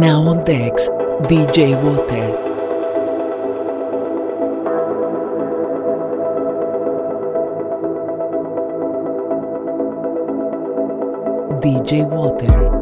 Now on decks, DJ Water. DJ Water.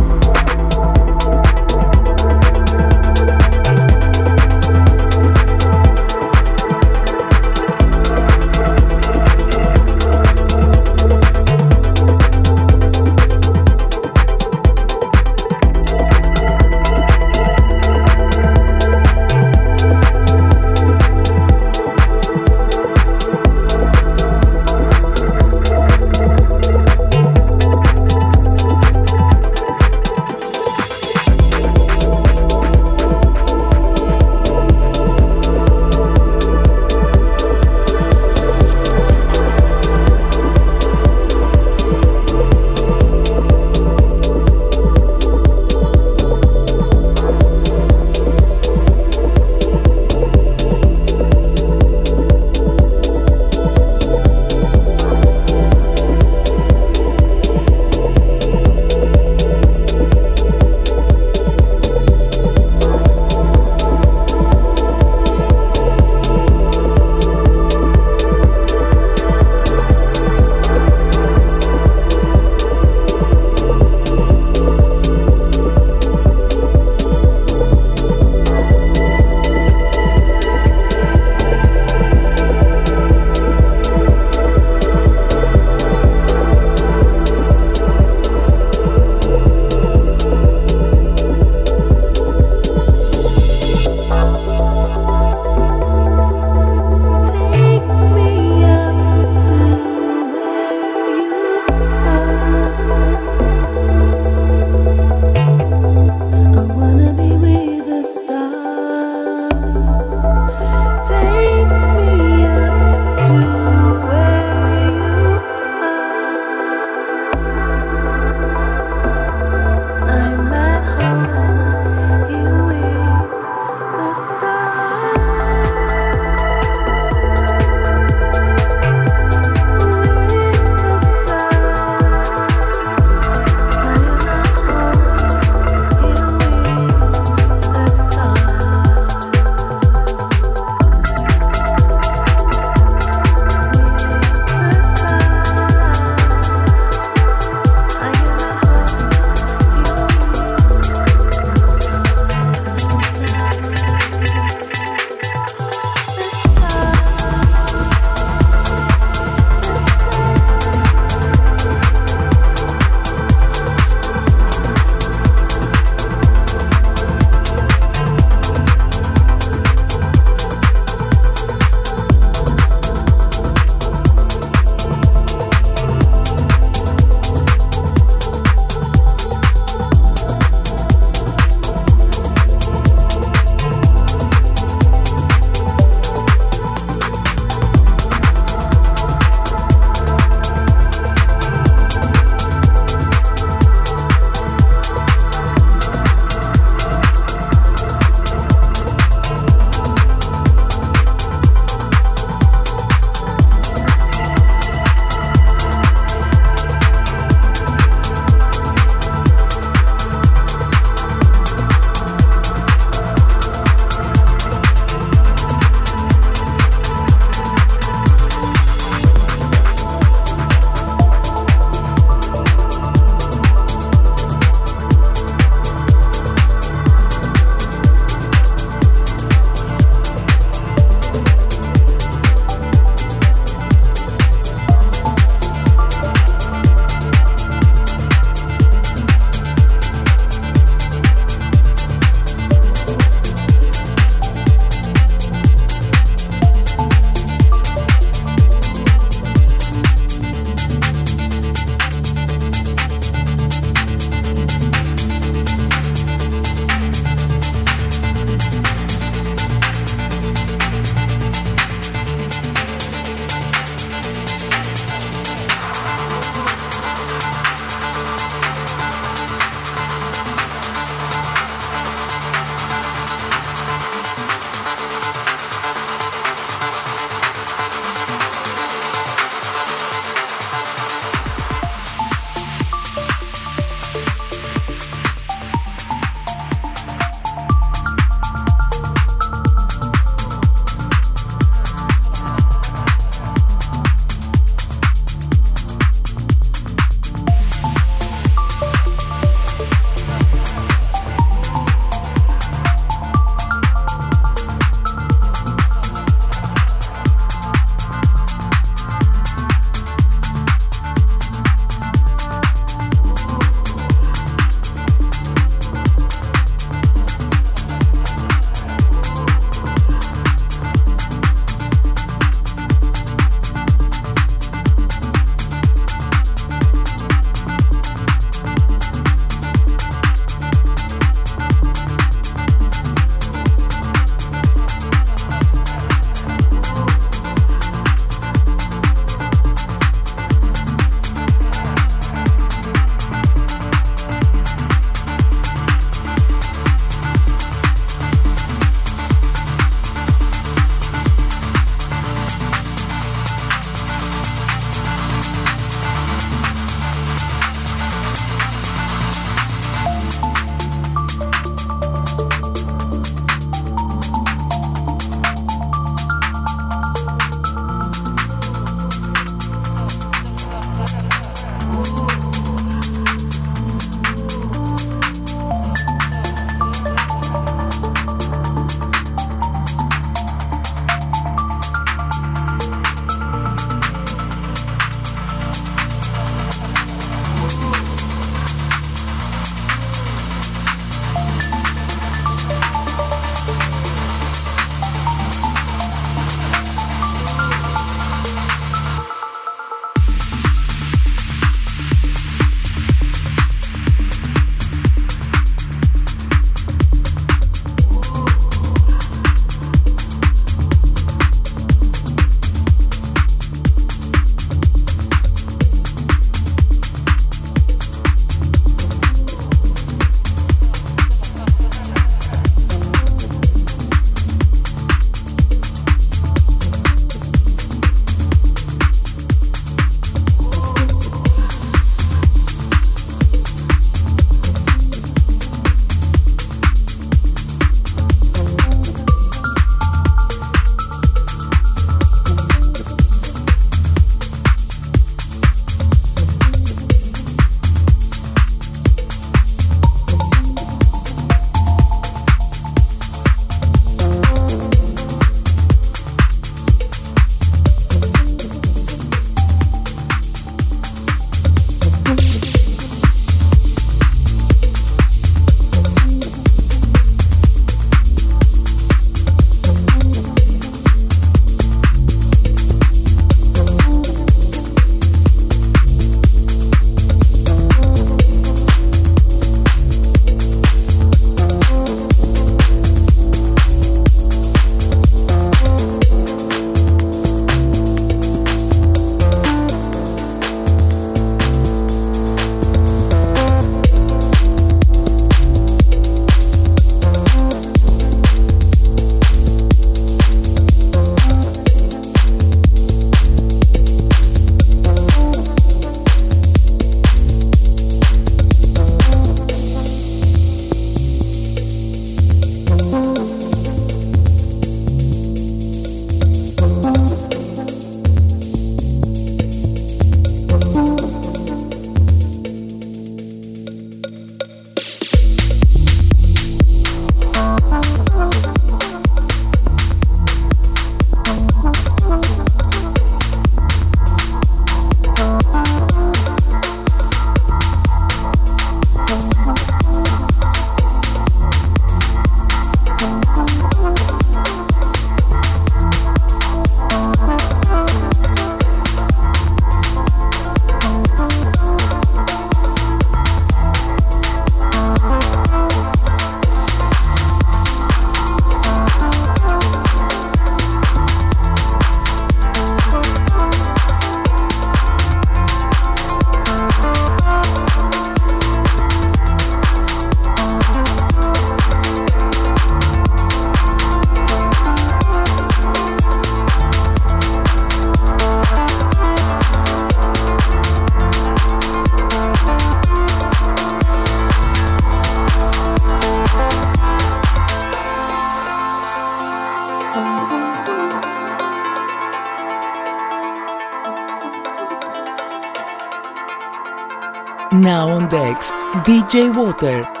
Now on decks, DJ Water.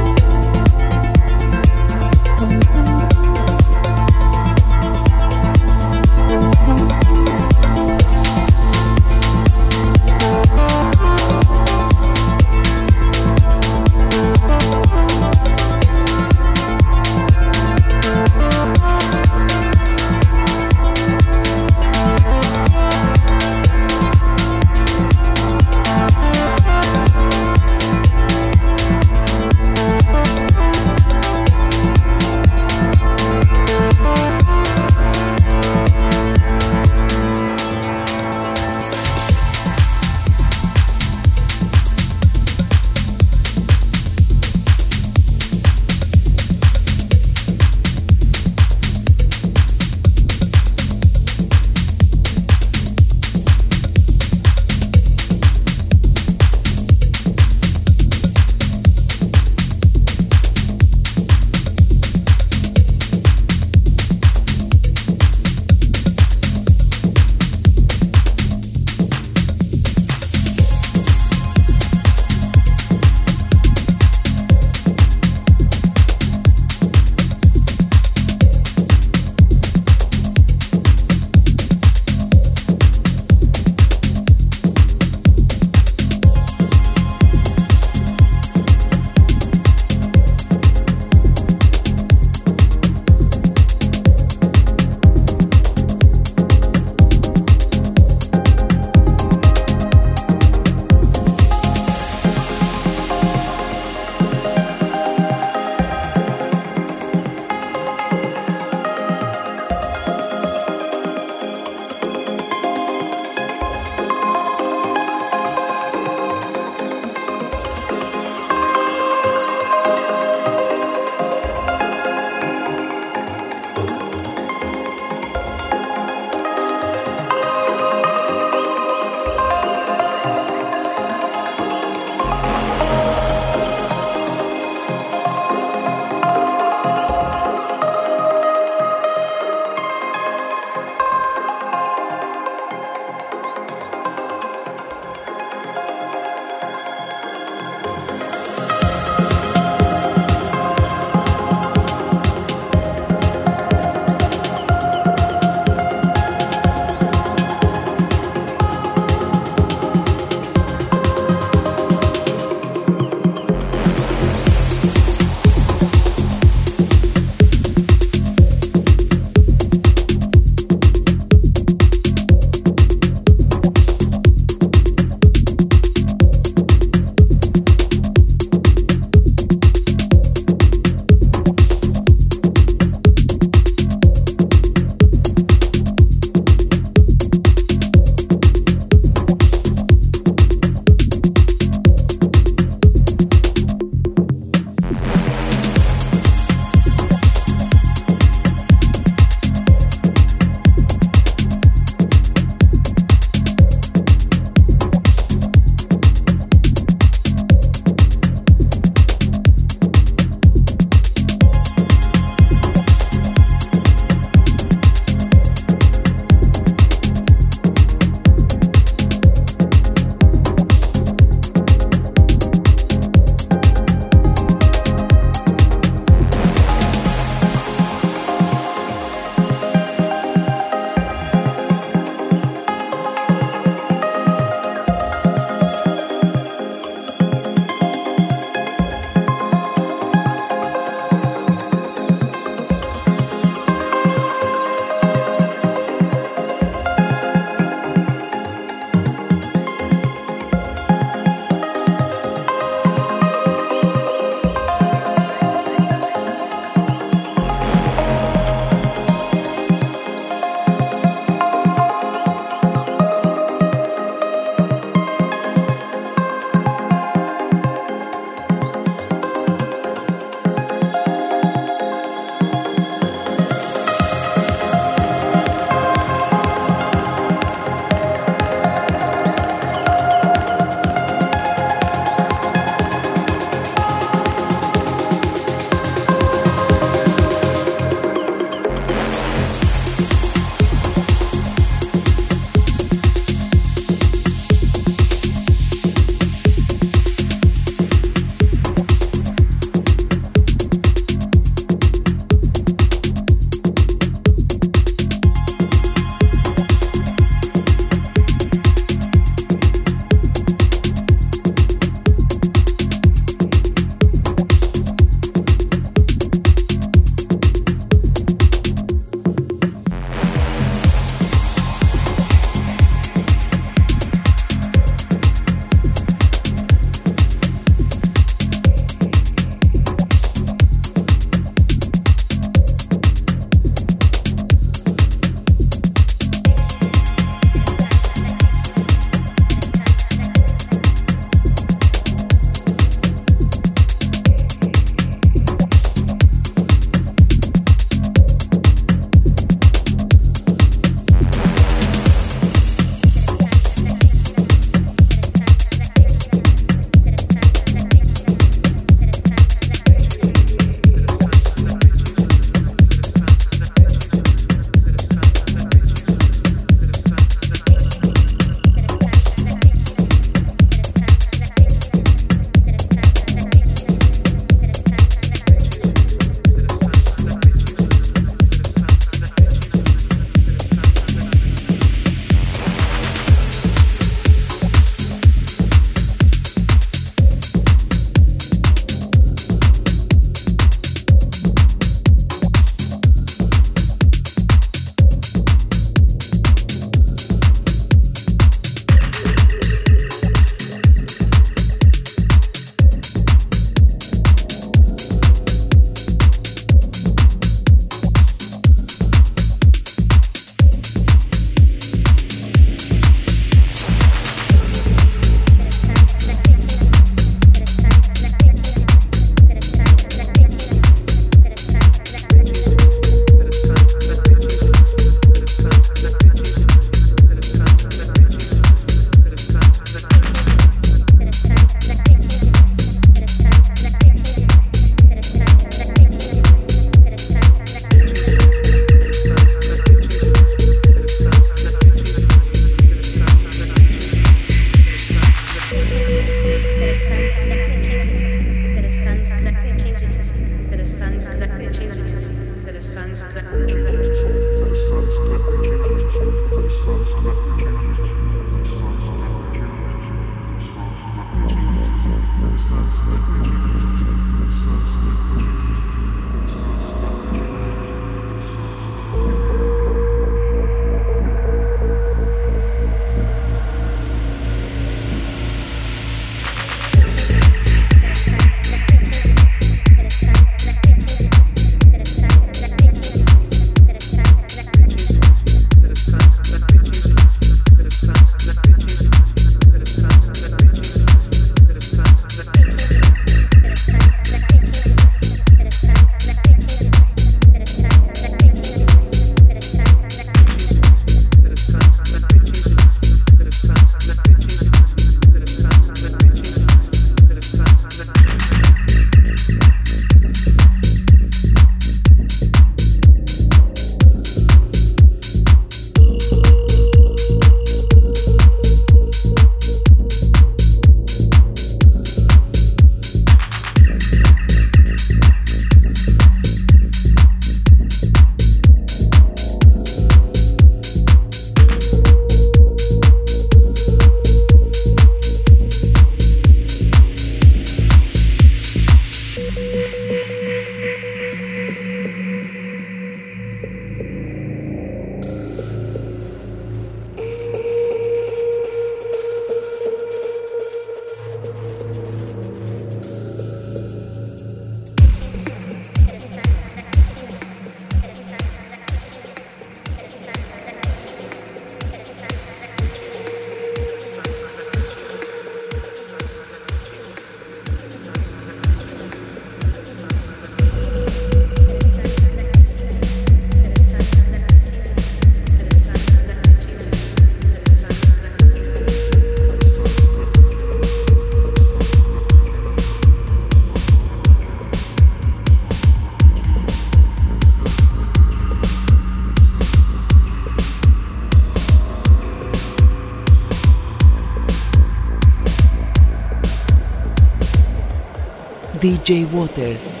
DJ Water.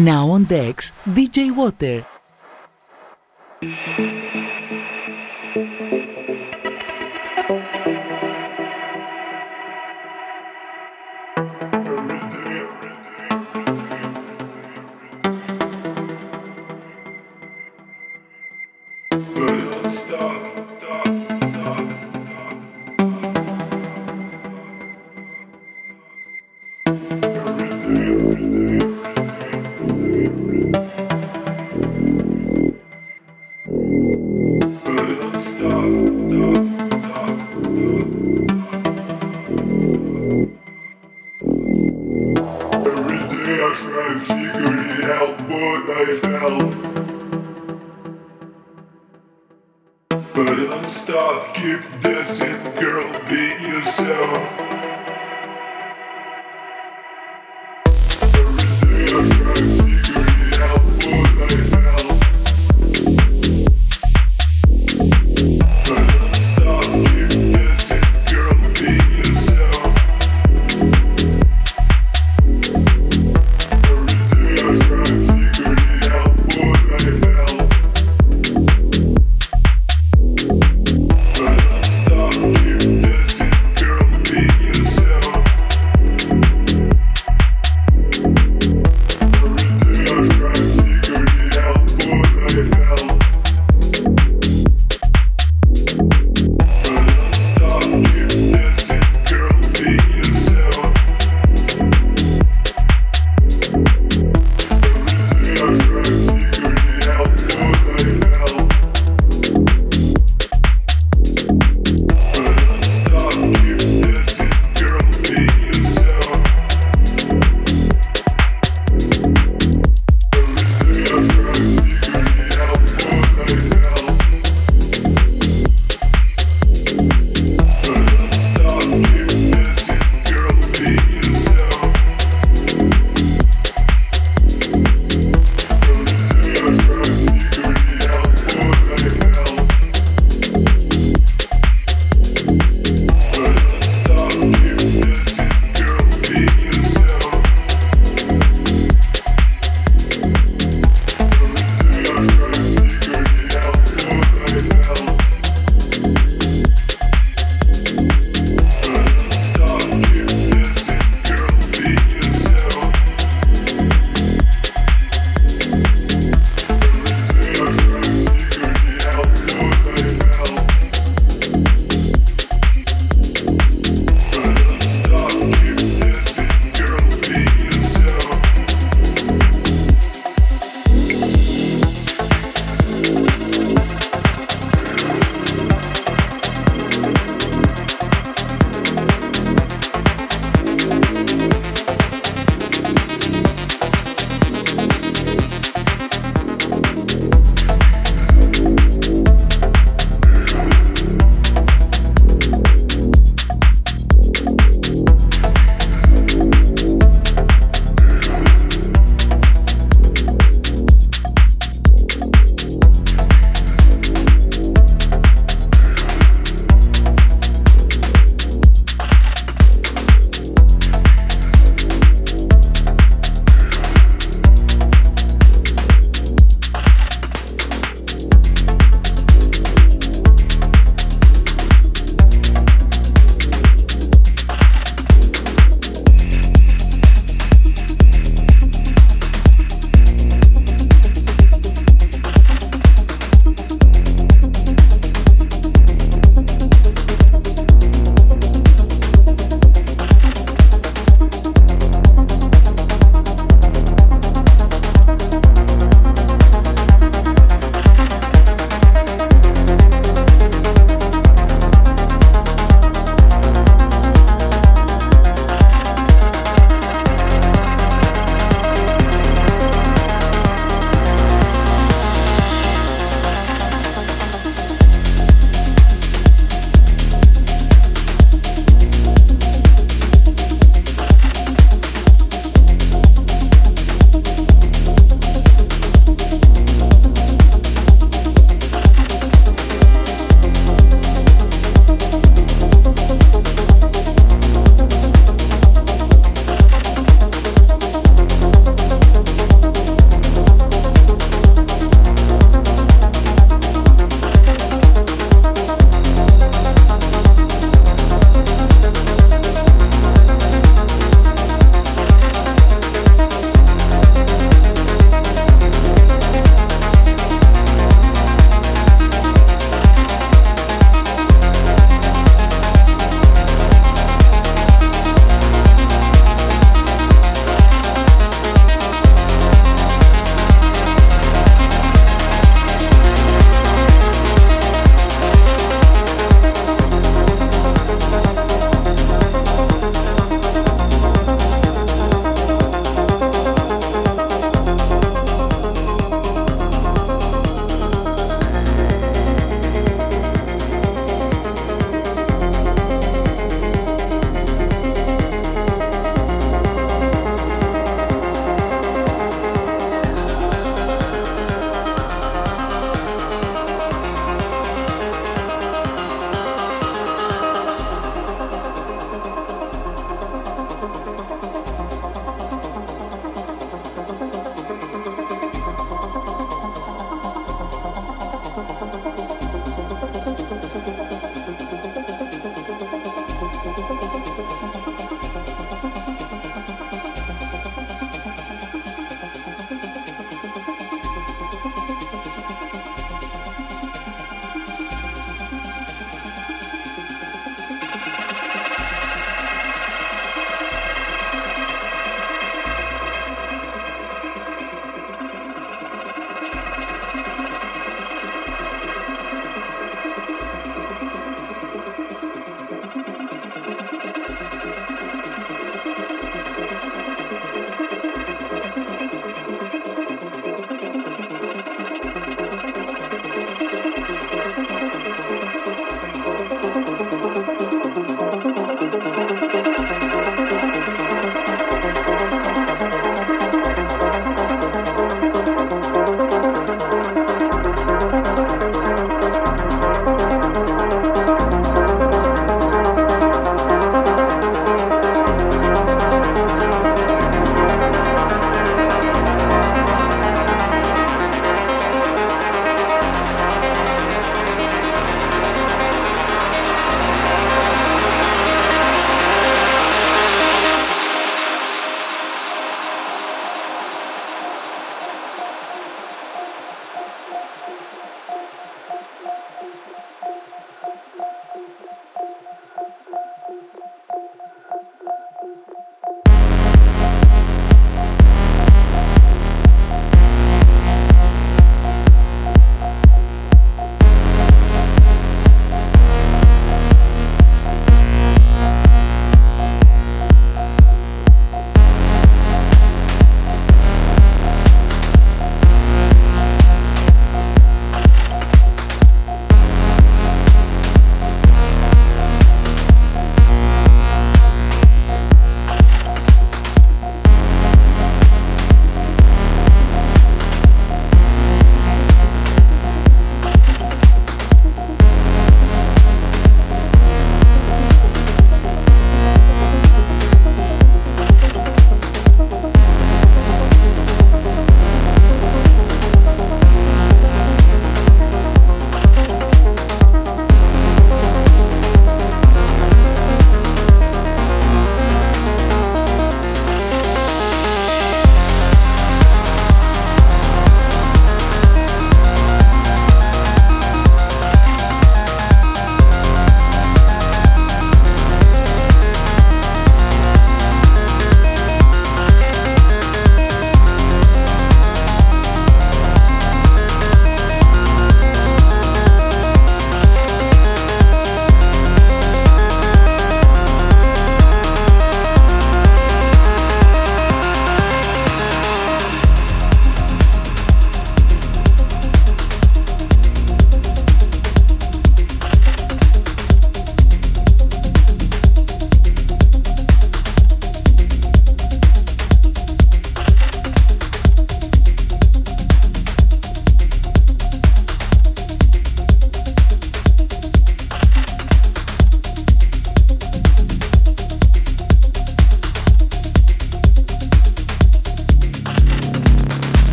Now on decks, DJ Water.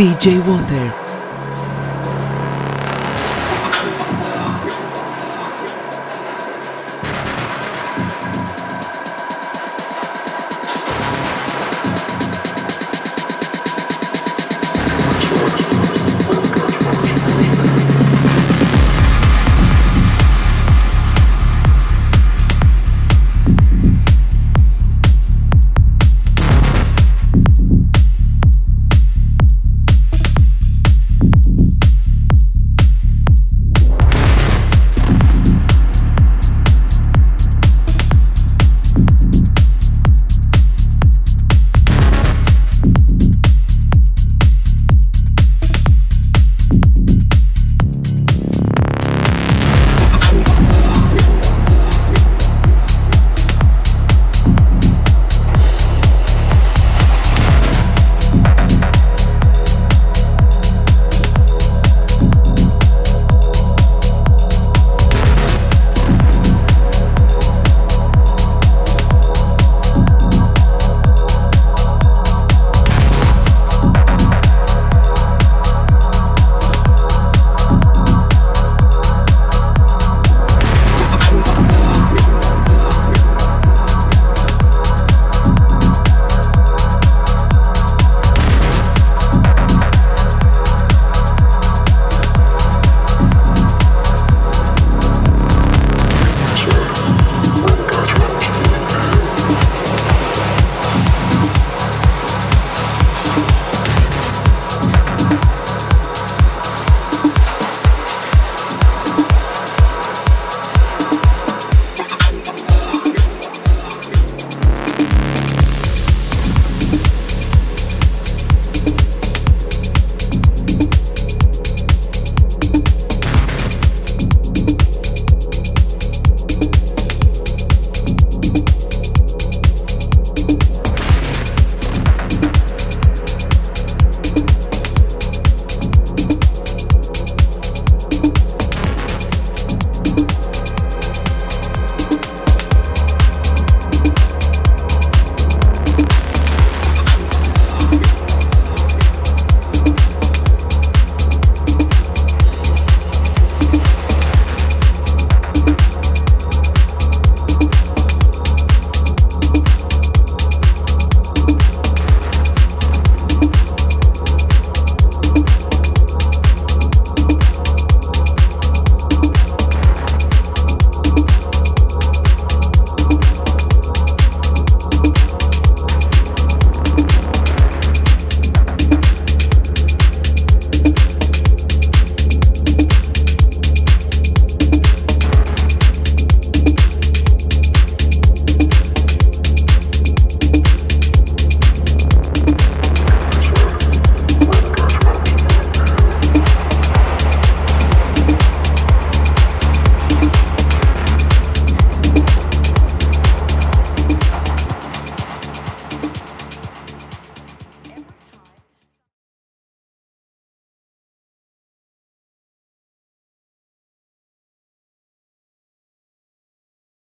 DJ Water.